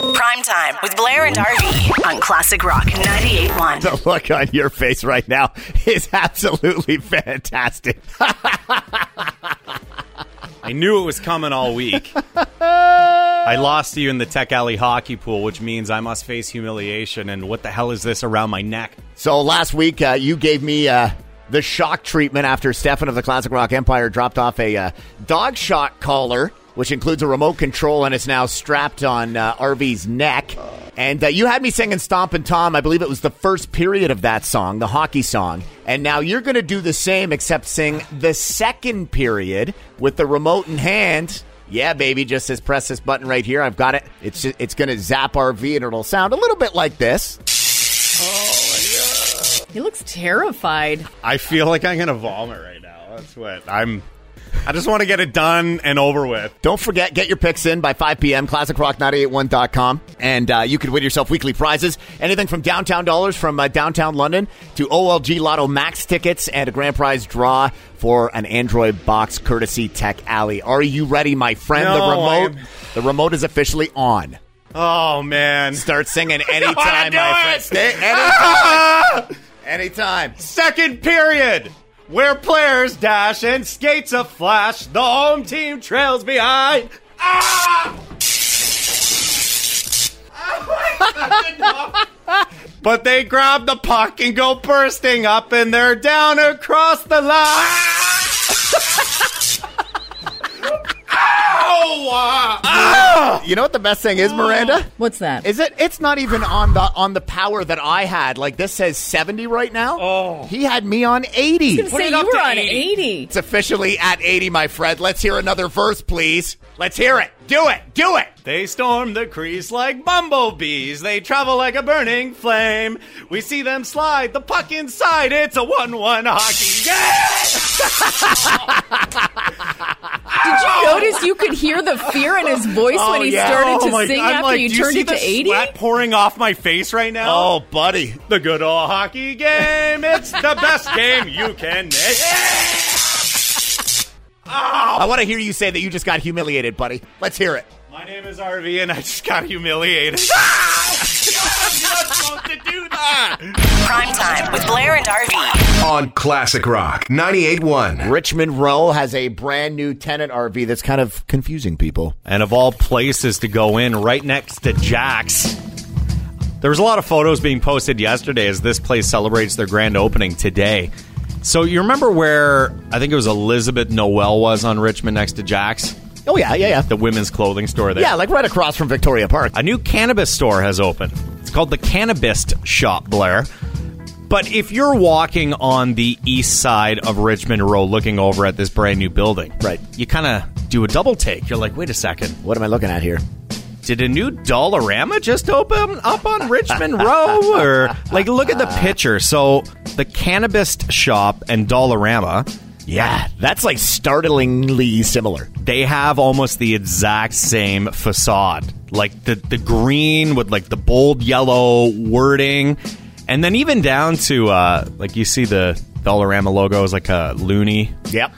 Prime time with Blair and RV on Classic Rock 98.1. The look on your face right now is absolutely fantastic. I knew it was coming all week. I lost to you in the Tech Alley hockey pool, which means I must face humiliation. And what the hell is this around my neck? So last week, uh, you gave me uh, the shock treatment after Stefan of the Classic Rock Empire dropped off a uh, dog shock collar, which includes a remote control and it's now strapped on uh, RV's neck. And uh, you had me singing Stompin' Tom. I believe it was the first period of that song, the hockey song. And now you're going to do the same, except sing the second period with the remote in hand. Yeah, baby, just says press this button right here. I've got it. It's it's going to zap RV and it'll sound a little bit like this. Oh yeah. He looks terrified. I feel like I'm going to vomit right now. That's what I'm. I just want to get it done and over with. Don't forget, get your picks in by 5 p.m. ClassicRock981.com. And uh, you could win yourself weekly prizes. Anything from downtown dollars from uh, downtown London to OLG Lotto Max tickets and a grand prize draw for an Android box courtesy Tech Alley. Are you ready, my friend? No, the remote. I'm- The remote is officially on. Oh, man. Start singing anytime, my friend. Stay anytime. anytime. Second period, where players dash and skates a flash, the home team trails behind. Ah! but they grab the puck and go bursting up, and they're down across the line. Ow! Ah! You know what the best thing is, Miranda? What's that? Is it? It's not even on the on the power that I had. Like this says seventy right now. Oh. he had me on eighty. I was gonna it say up you were to on 80. 80. It's officially at eighty, my friend. Let's hear another verse, please. Let's hear it. Do it. Do it. They storm the crease like bumblebees. They travel like a burning flame. We see them slide the puck inside. It's a 1 1 hockey game. Did you notice you could hear the fear in his voice when oh, he yeah. started Oh to my- sing I'm after like, you do turned see it to the 80? Sweat pouring off my face right now. Oh, buddy. the good old hockey game. It's the best game you can make. I want to hear you say that you just got humiliated, buddy. Let's hear it. My name is RV, and I just got humiliated. You're not supposed to do that. Prime time with Blair and RV. on Classic Rock 98.1. Richmond Row has a brand new tenant RV that's kind of confusing people. and of all places to go in, right next to Jack's. There was a lot of photos being posted yesterday as this place celebrates their grand opening today. So you remember where I think it was Elizabeth Noel was on Richmond next to Jack's, Oh yeah, yeah, yeah. the women's clothing store there. Yeah, like right across from Victoria Park. a new cannabis store has opened. It's called the Cannabis Shop, Blair. But if you're walking on the east side of Richmond Road looking over at this brand new building, Right. you kind of do a double take. You're like, wait a second. What am I looking at here? Did a new Dollarama just open up on Richmond Row? Or like, look at the picture. So the cannabis shop and Dollarama, Yeah, that's like startlingly similar. they have almost the exact same facade. Like the the green with like the bold yellow wording, and then even down to uh, like you see the Dollarama logo is like a loonie. Yep.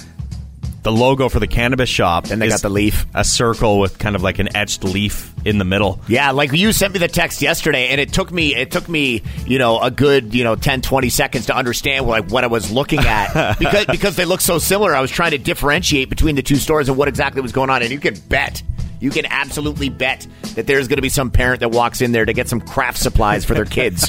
The logo for the cannabis shop. And they got the leaf. a circle with kind of like an etched leaf in the middle. Yeah, like you sent me the text yesterday and it took me it took me, you know, a good, you know, 10 20 seconds to understand like what I was looking at because because they look so similar. I was trying to differentiate between the two stores and what exactly was going on and you can bet you can absolutely bet that there's going to be some parent that walks in there to get some craft supplies for their kids.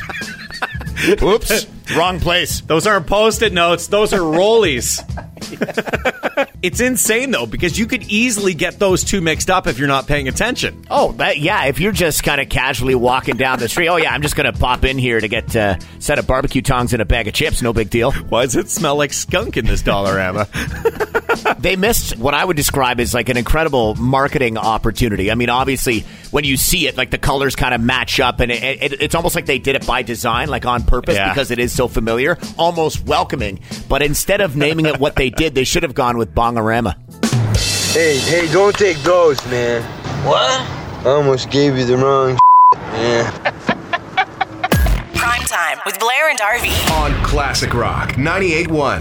Oops, wrong place. Those aren't post-it notes. Those are rollies. it's insane though because you could easily get those two mixed up if you're not paying attention. Oh, that, yeah. If you're just kind of casually walking down the street, oh yeah, I'm just going to pop in here to get uh, a set of barbecue tongs and a bag of chips. No big deal. Why does it smell like skunk in this Dollarama? They missed what I would describe as like an incredible marketing opportunity. I mean, obviously, when you see it, like the colors kind of match up, and it, it, it's almost like they did it by design, like on purpose, Yeah. because it is so familiar, almost welcoming. But instead of naming it what they did, they should have gone with Bongarama. Hey, hey, don't take those, man. What? I almost gave you the wrong man. Prime time with Blair and RV. On Classic Rock 98.1.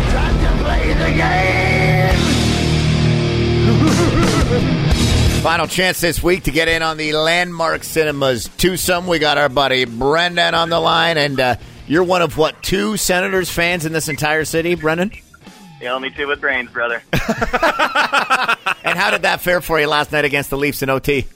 Final chance this week to get in on the Landmark Cinemas twosome. We got our buddy Brendan on the line, and uh, you're one of what two Senators fans in this entire city, Brendan? The only two with brains, brother. And how did that fare for you last night against the Leafs in OT?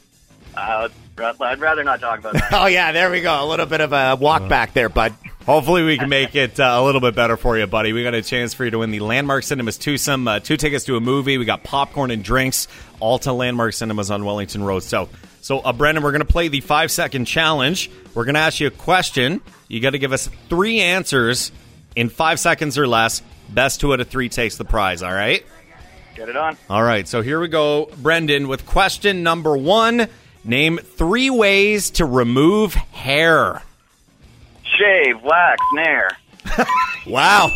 Uh, I'd rather not talk about that. Oh yeah, there we go. A little bit of a walk back there, bud. Hopefully, we can make it uh, a little bit better for you, buddy. We got a chance for you to win the Landmark Cinemas twosome, uh, two tickets to a movie. We got popcorn and drinks, all to Landmark Cinemas on Wellington Road. So, so uh, Brendan, we're going to play the five second challenge. We're going to ask you a question. You got to give us three answers in five seconds or less. Best two out of three takes the prize. All right. Get it on. All right, so here we go, Brendan, with question number one. Name three ways to remove hair. Shave, wax, nair. Wow,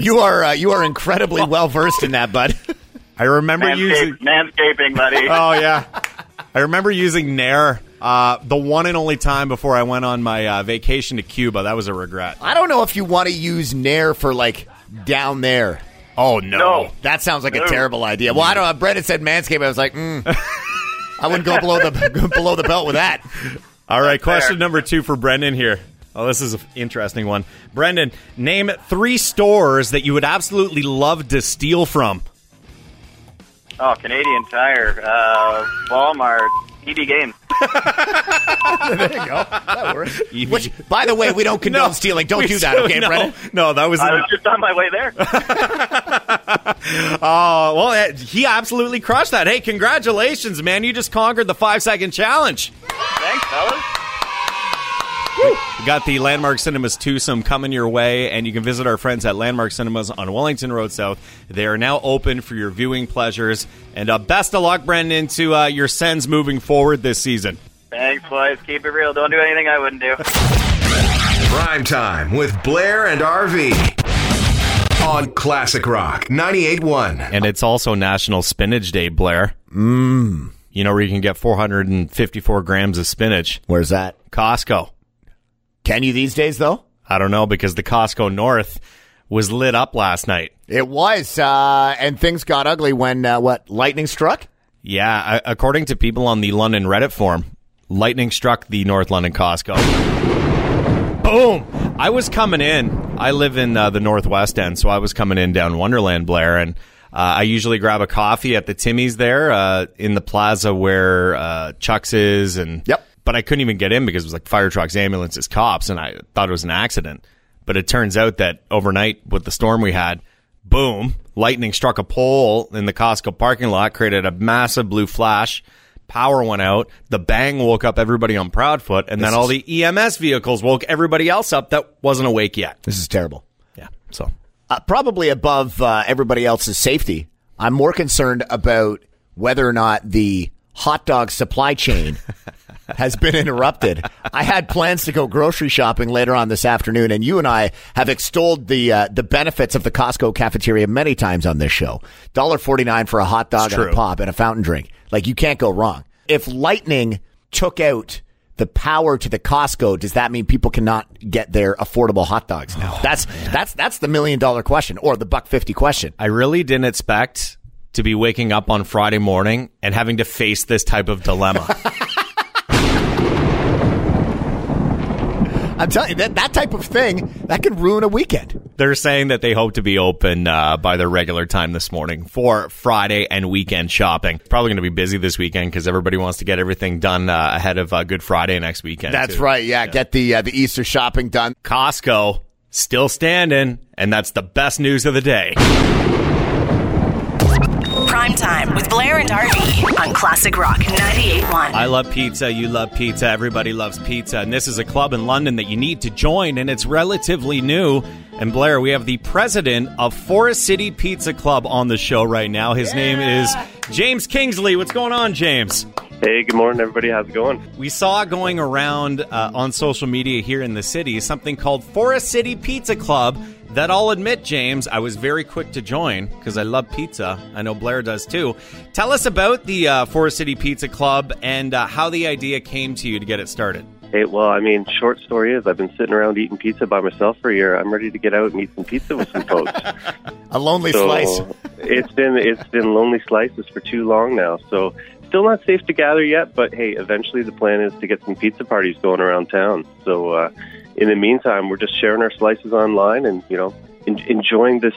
you are uh, you are incredibly well versed in that, bud. I remember using. Manscaping, buddy. Oh yeah, I remember using Nair. Uh, the one and only time before I went on my uh, vacation to Cuba. That was a regret. I don't know if you want to use Nair for like down there. Oh no. No. That sounds like a No. terrible idea. Well, I don't know. Brendan said Manscaped. I was like, mm, I wouldn't go below the below the belt with that. All right, question number two for Brendan here. Oh, this is an interesting one. Brendan, name three stores that you would absolutely love to steal from. Oh, Canadian Tire, uh, Walmart, EB Games. There you go. That works. Which, by the way, we don't condone stealing. Don't do that, okay, no, Brendan? No, that was. I was just on my way there. Oh, well, eh, he absolutely crushed that. Hey, congratulations, man. You just conquered the five second challenge. Thanks, fellas. You got the Landmark Cinemas twosome coming your way, and you can visit our friends at Landmark Cinemas on Wellington Road South. They are now open for your viewing pleasures. And uh, best of luck, Brendan, to uh, your Sens moving forward this season. Thanks, boys. Keep it real. Don't do anything I wouldn't do. Prime time with Blair and RV on Classic Rock 98.1. And it's also National Spinach Day, Blair. Mmm. You know where you can get 454 grams of spinach? Where's that? Costco. Can you these days though? I don't know because the Costco North was lit up last night. It was, uh, and things got ugly when uh, what lightning struck. Yeah, a- according to people on the London Reddit forum, lightning struck the North London Costco. Boom! I was coming in. I live in uh, the Northwest End, so I was coming in down Wonderland, Blair, and uh, I usually grab a coffee at the Timmy's there uh, in the plaza where uh, Chuck's is, and Yep. But I couldn't even get in because it was like fire trucks, ambulances, cops, and I thought it was an accident. But it turns out that overnight with the storm we had, boom, lightning struck a pole in the Costco parking lot, created a massive blue flash. Power went out. The bang woke up everybody on Proudfoot, and then all the EMS vehicles woke everybody else up that wasn't awake yet. This is terrible. Yeah. So Uh, probably above uh, everybody else's safety. I'm more concerned about whether or not the hot dog supply chain has been interrupted. I had plans to go grocery shopping later on this afternoon, and you and I have extolled the uh, the benefits of the Costco cafeteria many times on this show. Dollar forty nine for a hot dog and a pop and a fountain drink. Like you can't go wrong. If lightning took out the power to the Costco, does that mean people cannot get their affordable hot dogs now? that's that's that's the million dollar question or the buck fifty question. I really didn't expect to be waking up on Friday morning and having to face this type of dilemma. I'm telling you that that type of thing that can ruin a weekend. They're saying that they hope to be open uh, by their regular time this morning for Friday and weekend shopping. Probably going to be busy this weekend because everybody wants to get everything done uh, ahead of uh, Good Friday next weekend. That's too. right. Yeah, get the uh, the Easter shopping done. Costco still standing, and that's the best news of the day. Prime time with Blair and RV on Classic Rock 98.1. I love pizza. You love pizza. Everybody loves pizza. And this is a club in London that you need to join, and it's relatively new. And Blair, we have the president of Forest City Pizza Club on the show right now. His name is James Kingsley. What's going on, James? Hey, good morning, everybody. How's it going? We saw going around uh, on social media here in the city something called Forest City Pizza Club. That I'll admit, James, I was very quick to join because I love pizza. I know Blair does too. Tell us about the uh, Forest City Pizza Club and uh, how the idea came to you to get it started. Hey, well, I mean, short story is I've been sitting around eating pizza by myself for a year. I'm ready to get out and eat some pizza with some folks. A lonely so slice. it's been it's been lonely slices for too long now. So still not safe to gather yet, but hey, eventually the plan is to get some pizza parties going around town. So uh, in the meantime, we're just sharing our slices online and you know en- enjoying this.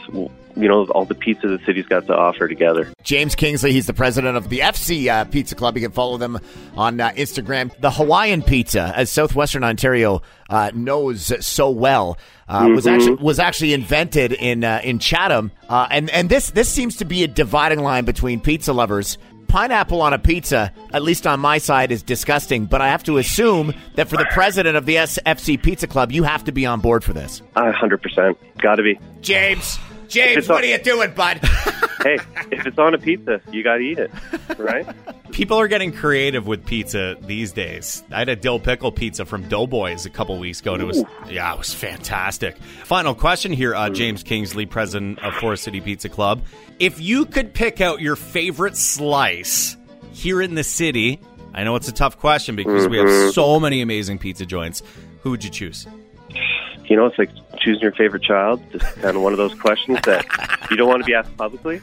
You know all the pizza the city's got to offer together. James Kingsley, he's the president of the FC uh, Pizza Club. You can follow them on uh, Instagram. The Hawaiian pizza, as Southwestern Ontario uh, knows so well, uh, was actually was actually invented in uh, in Chatham, uh, and and this this seems to be a dividing line between pizza lovers. Pineapple on a pizza, at least on my side, is disgusting. But I have to assume that for the president of the SFC Pizza Club, you have to be on board for this. A hundred percent, got to be. James, James, It's what all- are you doing, bud? Hey, if it's on a pizza, you got to eat it, right? People are getting creative with pizza these days. I had a dill pickle pizza from Doughboys a couple weeks ago, and it was yeah, it was fantastic. Final question here, uh, James Kingsley, president of Forest City Pizza Club. If you could pick out your favorite slice here in the city, I know it's a tough question because we have so many amazing pizza joints. Who would you choose? you know, it's like choosing your favorite child. Just kind of one of those questions that you don't want to be asked publicly.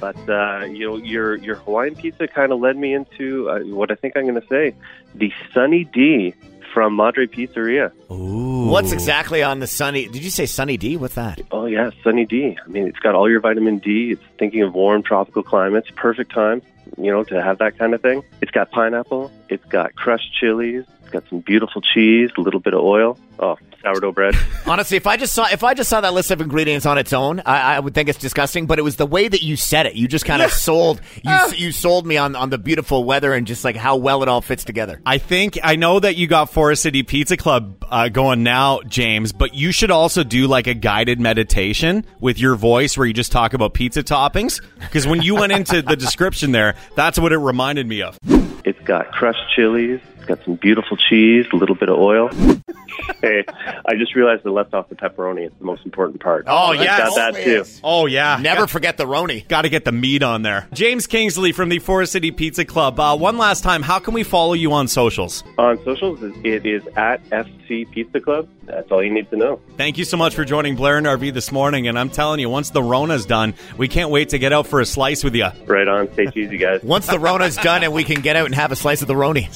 But uh, you know, your your Hawaiian pizza kind of led me into uh, what I think I'm going to say, the Sunny D from Madre Pizzeria. What's exactly on the Sunny? Did you say Sunny D? What's that? Oh yeah, Sunny D. I mean, it's got all your vitamin D. It's thinking of warm tropical climates. Perfect time, you know, to have that kind of thing. It's got pineapple. It's got crushed chilies. It's got some beautiful cheese, a little bit of oil. Oh, sourdough bread. Honestly, if I just saw if I just saw that list of ingredients on its own, I, I would think it's disgusting. But it was the way that you said it. You just kind of sold you you sold me on on the beautiful weather and just like how well it all fits together. I think I know that you got Forest City Pizza Club uh, going now, James, but you should also do like a guided meditation with your voice where you just talk about pizza toppings. Because when you went into the description there, that's what it reminded me of. It's got crushed chilies. It's got some beautiful cheese, a little bit of oil. hey, I just realized I left off the pepperoni. It's the most important part. Oh, It's yes. got that too. Oh yeah, Never forget the Roni. Got to get the meat on there. James Kingsley from the Forest City Pizza Club. Uh, one last time, how can we follow you on socials? On socials, it is at FC Pizza Club. That's all you need to know. Thank you so much for joining Blair and RV this morning. And I'm telling you, once the Rona's done, we can't wait to get out for a slice with you. Right on. Stay cheesy, guys. Once the Rona's done and we can get out and have a slice of the Roni.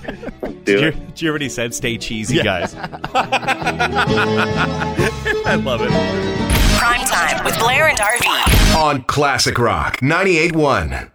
Do Did you, it. did you already said stay cheesy, guys? I love it. Prime time with Blair and RV. On Classic Rock 98.1.